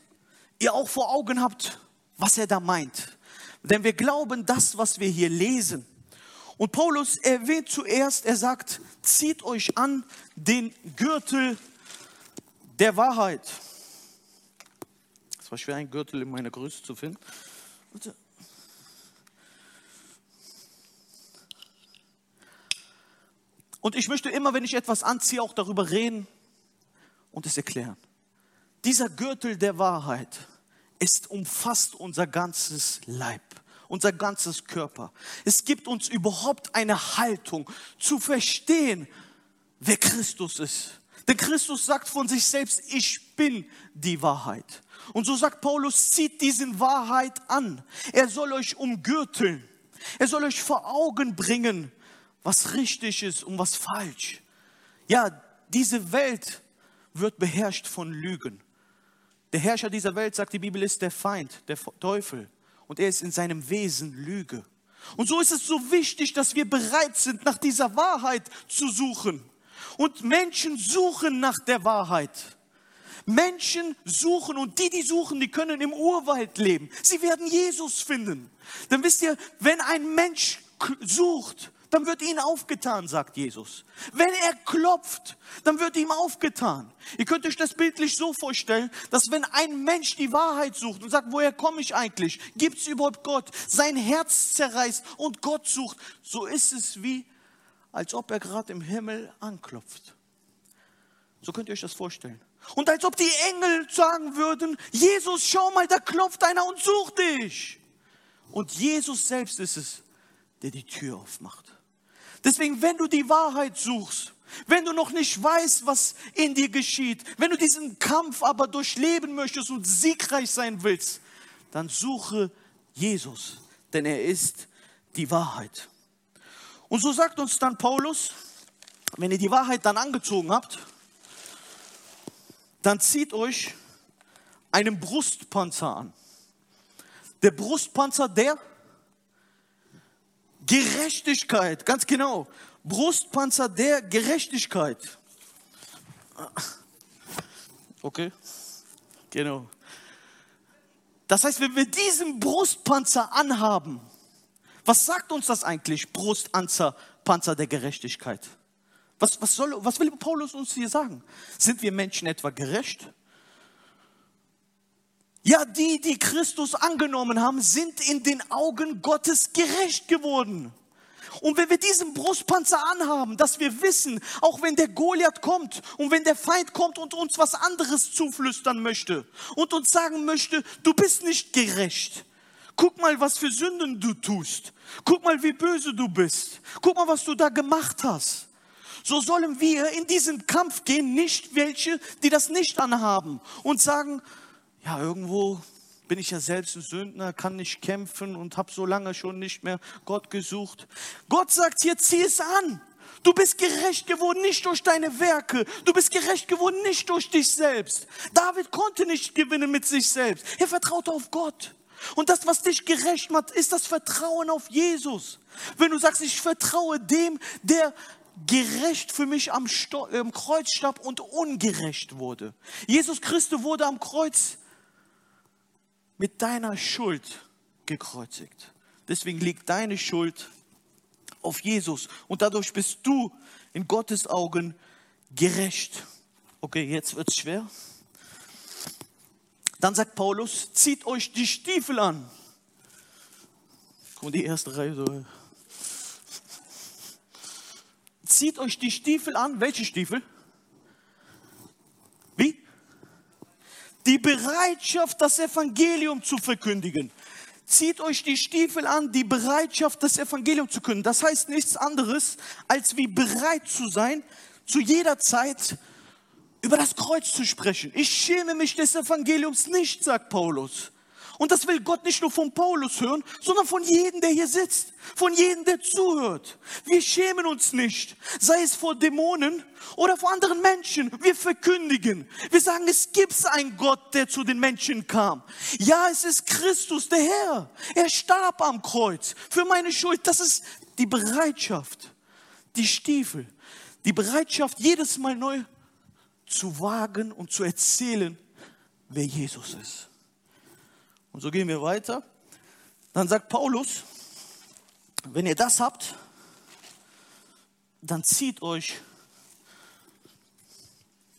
ihr auch vor Augen habt, was er da meint. Denn wir glauben das, was wir hier lesen. Und Paulus erwähnt zuerst, er sagt, zieht euch an den Gürtel der Wahrheit. Es war schwer, einen Gürtel in meiner Größe zu finden. Und ich möchte immer, wenn ich etwas anziehe, auch darüber reden, und es erklären. Dieser Gürtel der Wahrheit ist umfasst unser ganzes Leib, unser ganzes Körper. Es gibt uns überhaupt eine Haltung zu verstehen, wer Christus ist. Denn Christus sagt von sich selbst, ich bin die Wahrheit. Und so sagt Paulus, zieht diesen Wahrheit an. Er soll euch umgürteln. Er soll euch vor Augen bringen, was richtig ist und was falsch. Ja, diese Welt wird beherrscht von Lügen. Der Herrscher dieser Welt, sagt die Bibel, ist der Feind, der Teufel. Und er ist in seinem Wesen Lüge. Und so ist es so wichtig, dass wir bereit sind, nach dieser Wahrheit zu suchen. Und Menschen suchen nach der Wahrheit. Menschen suchen und die, die suchen, die können im Urwald leben. Sie werden Jesus finden. Denn wisst ihr, wenn ein Mensch sucht, dann wird ihnen aufgetan, sagt Jesus. Wenn er klopft, dann wird ihm aufgetan. Ihr könnt euch das bildlich so vorstellen, dass wenn ein Mensch die Wahrheit sucht und sagt, woher komme ich eigentlich? Gibt es überhaupt Gott? Sein Herz zerreißt und Gott sucht, so ist es wie, als ob er gerade im Himmel anklopft. So könnt ihr euch das vorstellen. Und als ob die Engel sagen würden, Jesus, schau mal, da klopft einer und sucht dich. Und Jesus selbst ist es, der die Tür aufmacht. Deswegen, wenn du die Wahrheit suchst, wenn du noch nicht weißt, was in dir geschieht, wenn du diesen Kampf aber durchleben möchtest und siegreich sein willst, dann suche Jesus, denn er ist die Wahrheit. Und so sagt uns dann Paulus, wenn ihr die Wahrheit dann angezogen habt, dann zieht euch einen Brustpanzer an. Der Brustpanzer, der Gerechtigkeit, ganz genau. Brustpanzer der Gerechtigkeit. Okay, genau. Das heißt, wenn wir diesen Brustpanzer anhaben, was sagt uns das eigentlich, Brustpanzer Panzer der Gerechtigkeit? Was, was, soll, was will Paulus uns hier sagen? Sind wir Menschen etwa gerecht? Ja, die, die Christus angenommen haben, sind in den Augen Gottes gerecht geworden. Und wenn wir diesen Brustpanzer anhaben, dass wir wissen, auch wenn der Goliath kommt und wenn der Feind kommt und uns was anderes zuflüstern möchte und uns sagen möchte, du bist nicht gerecht. Guck mal, was für Sünden du tust. Guck mal, wie böse du bist. Guck mal, was du da gemacht hast. So sollen wir in diesen Kampf gehen, nicht welche, die das nicht anhaben und sagen, ja, irgendwo bin ich ja selbst ein Sündner, kann nicht kämpfen und habe so lange schon nicht mehr Gott gesucht. Gott sagt hier, zieh es an. Du bist gerecht geworden nicht durch deine Werke. Du bist gerecht geworden nicht durch dich selbst. David konnte nicht gewinnen mit sich selbst. Er vertraute auf Gott. Und das, was dich gerecht macht, ist das Vertrauen auf Jesus. Wenn du sagst, ich vertraue dem, der gerecht für mich am, Kreuz starb und ungerecht wurde. Jesus Christus wurde am Kreuz mit deiner Schuld gekreuzigt. Deswegen liegt deine Schuld auf Jesus und dadurch bist du in Gottes Augen gerecht. Okay, jetzt wird es schwer. Dann sagt Paulus, zieht euch die Stiefel an. Und die erste Reihe so. Zieht euch die Stiefel an. Welche Stiefel? Wie? Die Bereitschaft, das Evangelium zu verkündigen. Zieht euch die Stiefel an, die Bereitschaft, das Evangelium zu können. Das heißt nichts anderes, als wie bereit zu sein, zu jeder Zeit über das Kreuz zu sprechen. Ich schäme mich des Evangeliums nicht, sagt Paulus. Und das will Gott nicht nur von Paulus hören, sondern von jedem, der hier sitzt, von jedem, der zuhört. Wir schämen uns nicht, sei es vor Dämonen oder vor anderen Menschen. Wir verkündigen. Wir sagen, es gibt einen Gott, der zu den Menschen kam. Ja, es ist Christus, der Herr. Er starb am Kreuz für meine Schuld. Das ist die Bereitschaft, die Stiefel, die Bereitschaft, jedes Mal neu zu wagen und zu erzählen, wer Jesus ist. Und so gehen wir weiter. Dann sagt Paulus, wenn ihr das habt, dann zieht euch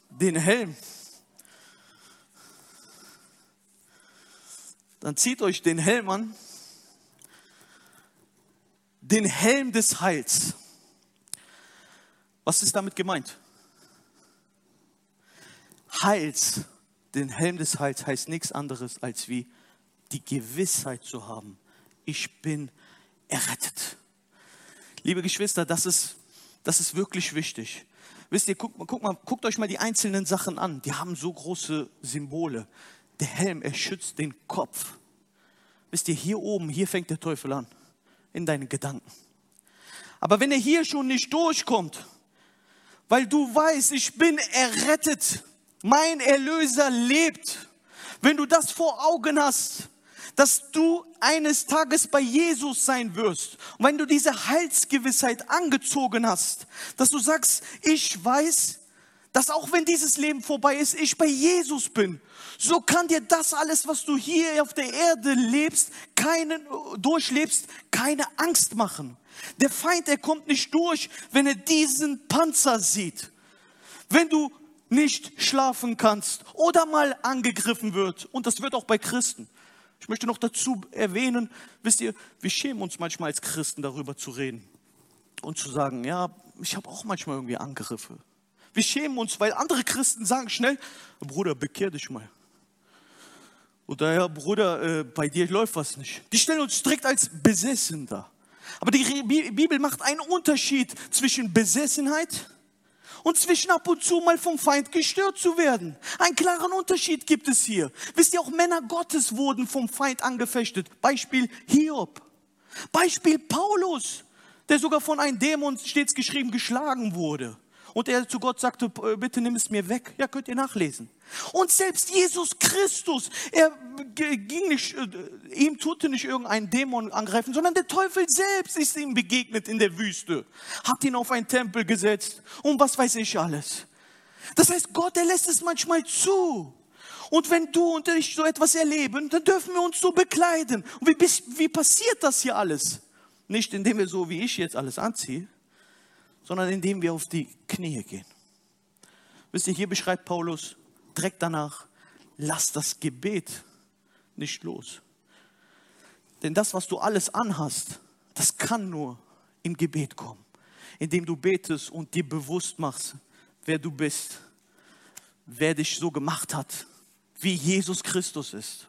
den Helm. Dann zieht euch den Helm an, den Helm des Heils. Was ist damit gemeint? Heils, den Helm des Heils heißt nichts anderes als wie die Gewissheit zu haben, ich bin errettet. Liebe Geschwister, das ist, das ist wirklich wichtig. Wisst ihr, guckt, guckt, mal, guckt euch mal die einzelnen Sachen an. Die haben so große Symbole. Der Helm, er schützt den Kopf. Wisst ihr, hier oben, hier fängt der Teufel an. In deinen Gedanken. Aber wenn er hier schon nicht durchkommt, weil du weißt, ich bin errettet, mein Erlöser lebt, wenn du das vor Augen hast, dass du eines Tages bei Jesus sein wirst. Und wenn du diese Heilsgewissheit angezogen hast, dass du sagst, ich weiß, dass auch wenn dieses Leben vorbei ist, ich bei Jesus bin. So kann dir das alles, was du hier auf der Erde lebst, keinen, durchlebst, keine Angst machen. Der Feind, er kommt nicht durch, wenn er diesen Panzer sieht. Wenn du nicht schlafen kannst oder mal angegriffen wird, und das wird auch bei Christen. Ich möchte noch dazu erwähnen, wisst ihr, wir schämen uns manchmal als Christen darüber zu reden und zu sagen, ja, ich habe auch manchmal irgendwie Angriffe. Wir schämen uns, weil andere Christen sagen schnell, Bruder, bekehr dich mal. Oder ja, Bruder, äh, bei dir läuft was nicht. Die stellen uns strikt als besessen dar. Aber die Bibel macht einen Unterschied zwischen Besessenheit und zwischen ab und zu mal vom Feind gestört zu werden. Einen klaren Unterschied gibt es hier. Wisst ihr, auch Männer Gottes wurden vom Feind angefechtet. Beispiel Hiob. Beispiel Paulus, der sogar von einem Dämon stets geschrieben geschlagen wurde. Und er zu Gott sagte, äh, bitte nimm es mir weg. Ja, könnt ihr nachlesen. Und selbst Jesus Christus, er ging nicht, äh, ihm tute nicht irgendein Dämon angreifen, sondern der Teufel selbst ist ihm begegnet in der Wüste, hat ihn auf einen Tempel gesetzt und was weiß ich alles. Das heißt, Gott, er lässt es manchmal zu. Und wenn du und ich so etwas erleben, dann dürfen wir uns so bekleiden. Und wie, wie passiert das hier alles? Nicht indem wir so wie ich jetzt alles anziehe, sondern indem wir auf die Knie gehen. Wisst ihr, hier beschreibt Paulus direkt danach, lass das Gebet nicht los. Denn das, was du alles anhast, das kann nur im Gebet kommen, indem du betest und dir bewusst machst, wer du bist, wer dich so gemacht hat, wie Jesus Christus ist.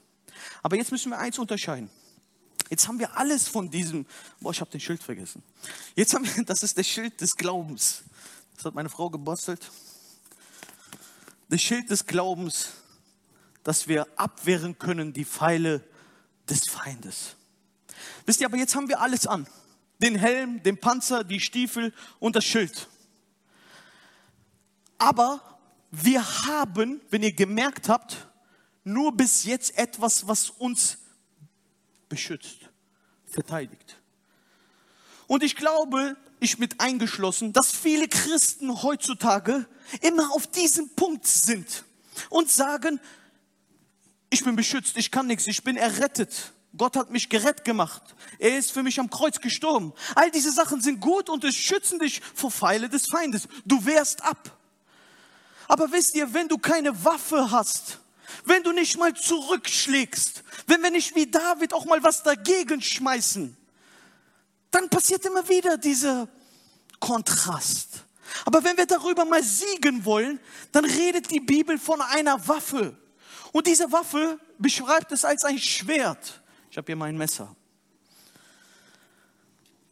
Aber jetzt müssen wir eins unterscheiden. Jetzt haben wir alles von diesem, boah, ich habe den Schild vergessen. Jetzt haben wir, das ist der Schild des Glaubens. Das hat meine Frau gebastelt. Das Schild des Glaubens, dass wir abwehren können die Pfeile des Feindes. Wisst ihr, aber jetzt haben wir alles an. Den Helm, den Panzer, die Stiefel und das Schild. Aber wir haben, wenn ihr gemerkt habt, nur bis jetzt etwas, was uns beschützt, verteidigt. Und ich glaube, ich mit eingeschlossen, dass viele Christen heutzutage immer auf diesem Punkt sind und sagen, ich bin beschützt, ich kann nichts, ich bin errettet. Gott hat mich gerettet gemacht. Er ist für mich am Kreuz gestorben. All diese Sachen sind gut und es schützen dich vor Pfeile des Feindes. Du wehrst ab. Aber wisst ihr, wenn du keine Waffe hast, wenn du nicht mal zurückschlägst, wenn wir nicht wie David auch mal was dagegen schmeißen, dann passiert immer wieder dieser Kontrast. Aber wenn wir darüber mal siegen wollen, dann redet die Bibel von einer Waffe. Und diese Waffe beschreibt es als ein Schwert. Ich habe hier mein Messer.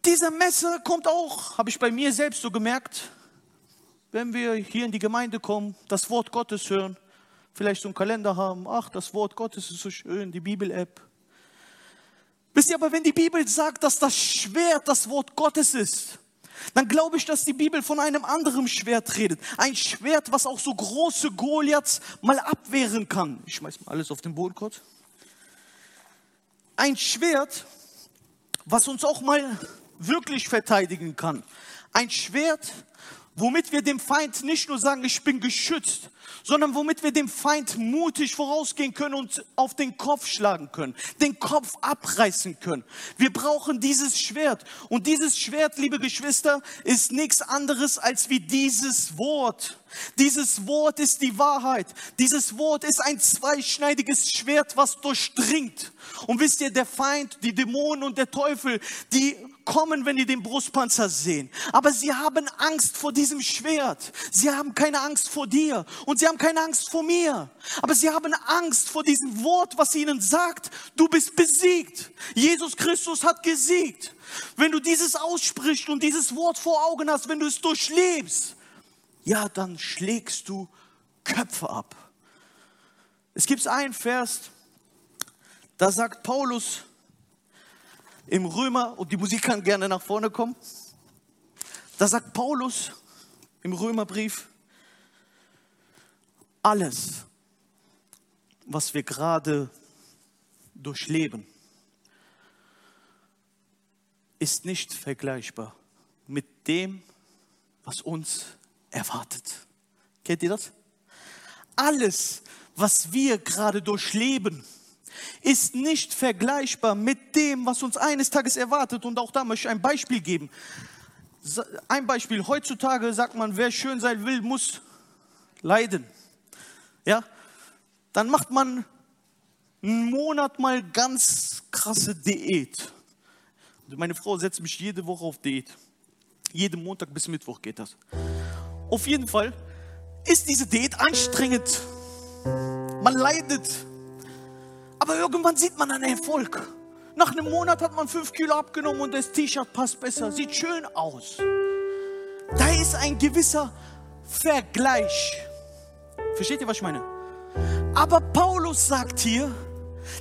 Dieser Messer kommt auch, habe ich bei mir selbst so gemerkt, wenn wir hier in die Gemeinde kommen, das Wort Gottes hören, vielleicht so einen Kalender haben, ach, das Wort Gottes ist so schön, die Bibel-App. Wisst ihr aber, wenn die Bibel sagt, dass das Schwert das Wort Gottes ist, dann glaube ich, dass die Bibel von einem anderen Schwert redet. Ein Schwert, was auch so große Goliaths mal abwehren kann. Ich schmeiß mal alles auf den Boden kurz. Ein Schwert, was uns auch mal wirklich verteidigen kann. Ein Schwert, womit wir dem Feind nicht nur sagen, ich bin geschützt, sondern womit wir dem Feind mutig vorausgehen können und auf den Kopf schlagen können, den Kopf abreißen können. Wir brauchen dieses Schwert. Und dieses Schwert, liebe Geschwister, ist nichts anderes als wie dieses Wort. Dieses Wort ist die Wahrheit. Dieses Wort ist ein zweischneidiges Schwert, was durchdringt. Und wisst ihr, der Feind, die Dämonen und der Teufel, die kommen, wenn die den Brustpanzer sehen. Aber sie haben Angst vor diesem Schwert. Sie haben keine Angst vor dir und sie haben keine Angst vor mir. Aber sie haben Angst vor diesem Wort, was ihnen sagt, du bist besiegt. Jesus Christus hat gesiegt. Wenn du dieses aussprichst und dieses Wort vor Augen hast, wenn du es durchlebst, ja, dann schlägst du Köpfe ab. Es gibt einen Vers, da sagt Paulus, im Römer, und die Musik kann gerne nach vorne kommen, da sagt Paulus im Römerbrief, alles, was wir gerade durchleben, ist nicht vergleichbar mit dem, was uns erwartet. Kennt ihr das? Alles, was wir gerade durchleben, ist nicht vergleichbar mit dem, was uns eines Tages erwartet. Und auch da möchte ich ein Beispiel geben. Ein Beispiel, heutzutage sagt man, wer schön sein will, muss leiden. Ja, dann macht man einen Monat mal ganz krasse Diät. Meine Frau setzt mich jede Woche auf Diät. Jeden Montag bis Mittwoch geht das. Auf jeden Fall ist diese Diät anstrengend. Man leidet. Aber irgendwann sieht man einen Erfolg. Nach einem Monat hat man fünf Kilo abgenommen und das T-Shirt passt besser, sieht schön aus. Da ist ein gewisser Vergleich. Versteht ihr, was ich meine? Aber Paulus sagt hier,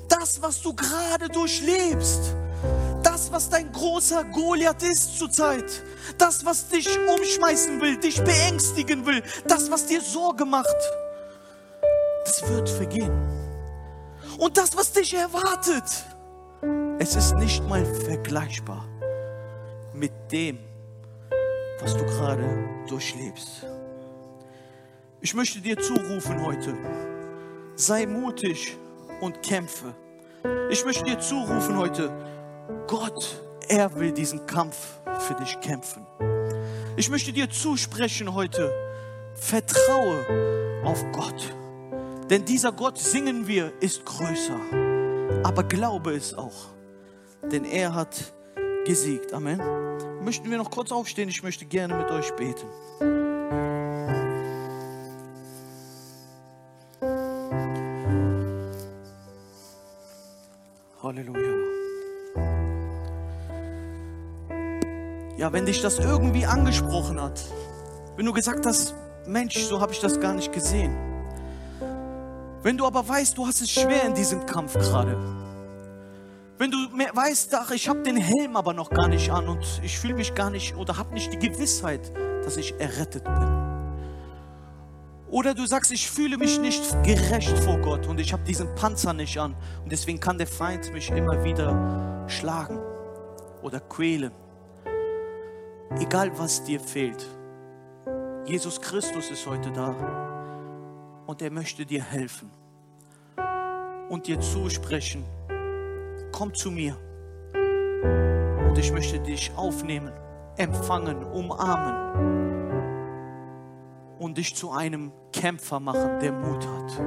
das, was du gerade durchlebst, das, was dein großer Goliath ist zurzeit, das, was dich umschmeißen will, dich beängstigen will, das, was dir Sorge macht, das wird vergehen. Und das, was dich erwartet, es ist nicht mal vergleichbar mit dem, was du gerade durchlebst. Ich möchte dir zurufen heute, sei mutig und kämpfe. Ich möchte dir zurufen heute, Gott, er will diesen Kampf für dich kämpfen. Ich möchte dir zusprechen heute, vertraue auf Gott. Denn dieser Gott, singen wir, ist größer. Aber glaube es auch, denn er hat gesiegt. Amen. Möchten wir noch kurz aufstehen? Ich möchte gerne mit euch beten. Halleluja. Ja, wenn dich das irgendwie angesprochen hat, wenn du gesagt hast, Mensch, so habe ich das gar nicht gesehen Wenn du aber weißt, du hast es schwer in diesem Kampf gerade, wenn du weißt, ach, ich habe den Helm aber noch gar nicht an und ich fühle mich gar nicht oder habe nicht die Gewissheit, dass ich errettet bin. Oder du sagst, ich fühle mich nicht gerecht vor Gott und ich habe diesen Panzer nicht an und deswegen kann der Feind mich immer wieder schlagen oder quälen. Egal was dir fehlt, Jesus Christus ist heute da und er möchte dir helfen und dir zusprechen, komm zu mir und ich möchte dich aufnehmen, empfangen, umarmen und dich zu einem Kämpfer machen, der Mut hat.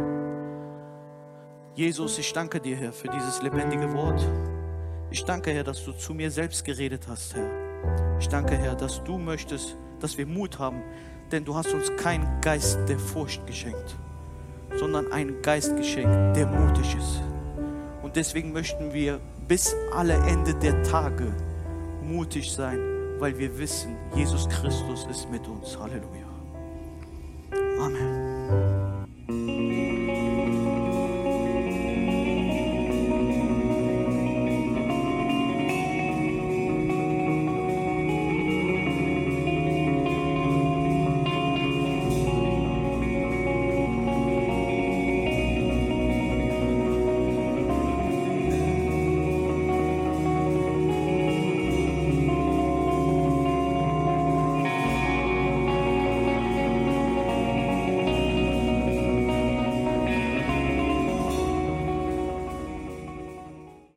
Jesus, ich danke dir, Herr, für dieses lebendige Wort. Ich danke, Herr, dass du zu mir selbst geredet hast, Herr. Ich danke, Herr, dass du möchtest, dass wir Mut haben, denn du hast uns keinen Geist der Furcht geschenkt, sondern einen Geist geschenkt, der mutig ist. Und deswegen möchten wir bis alle Ende der Tage mutig sein, weil wir wissen, Jesus Christus ist mit uns. Halleluja. Amen.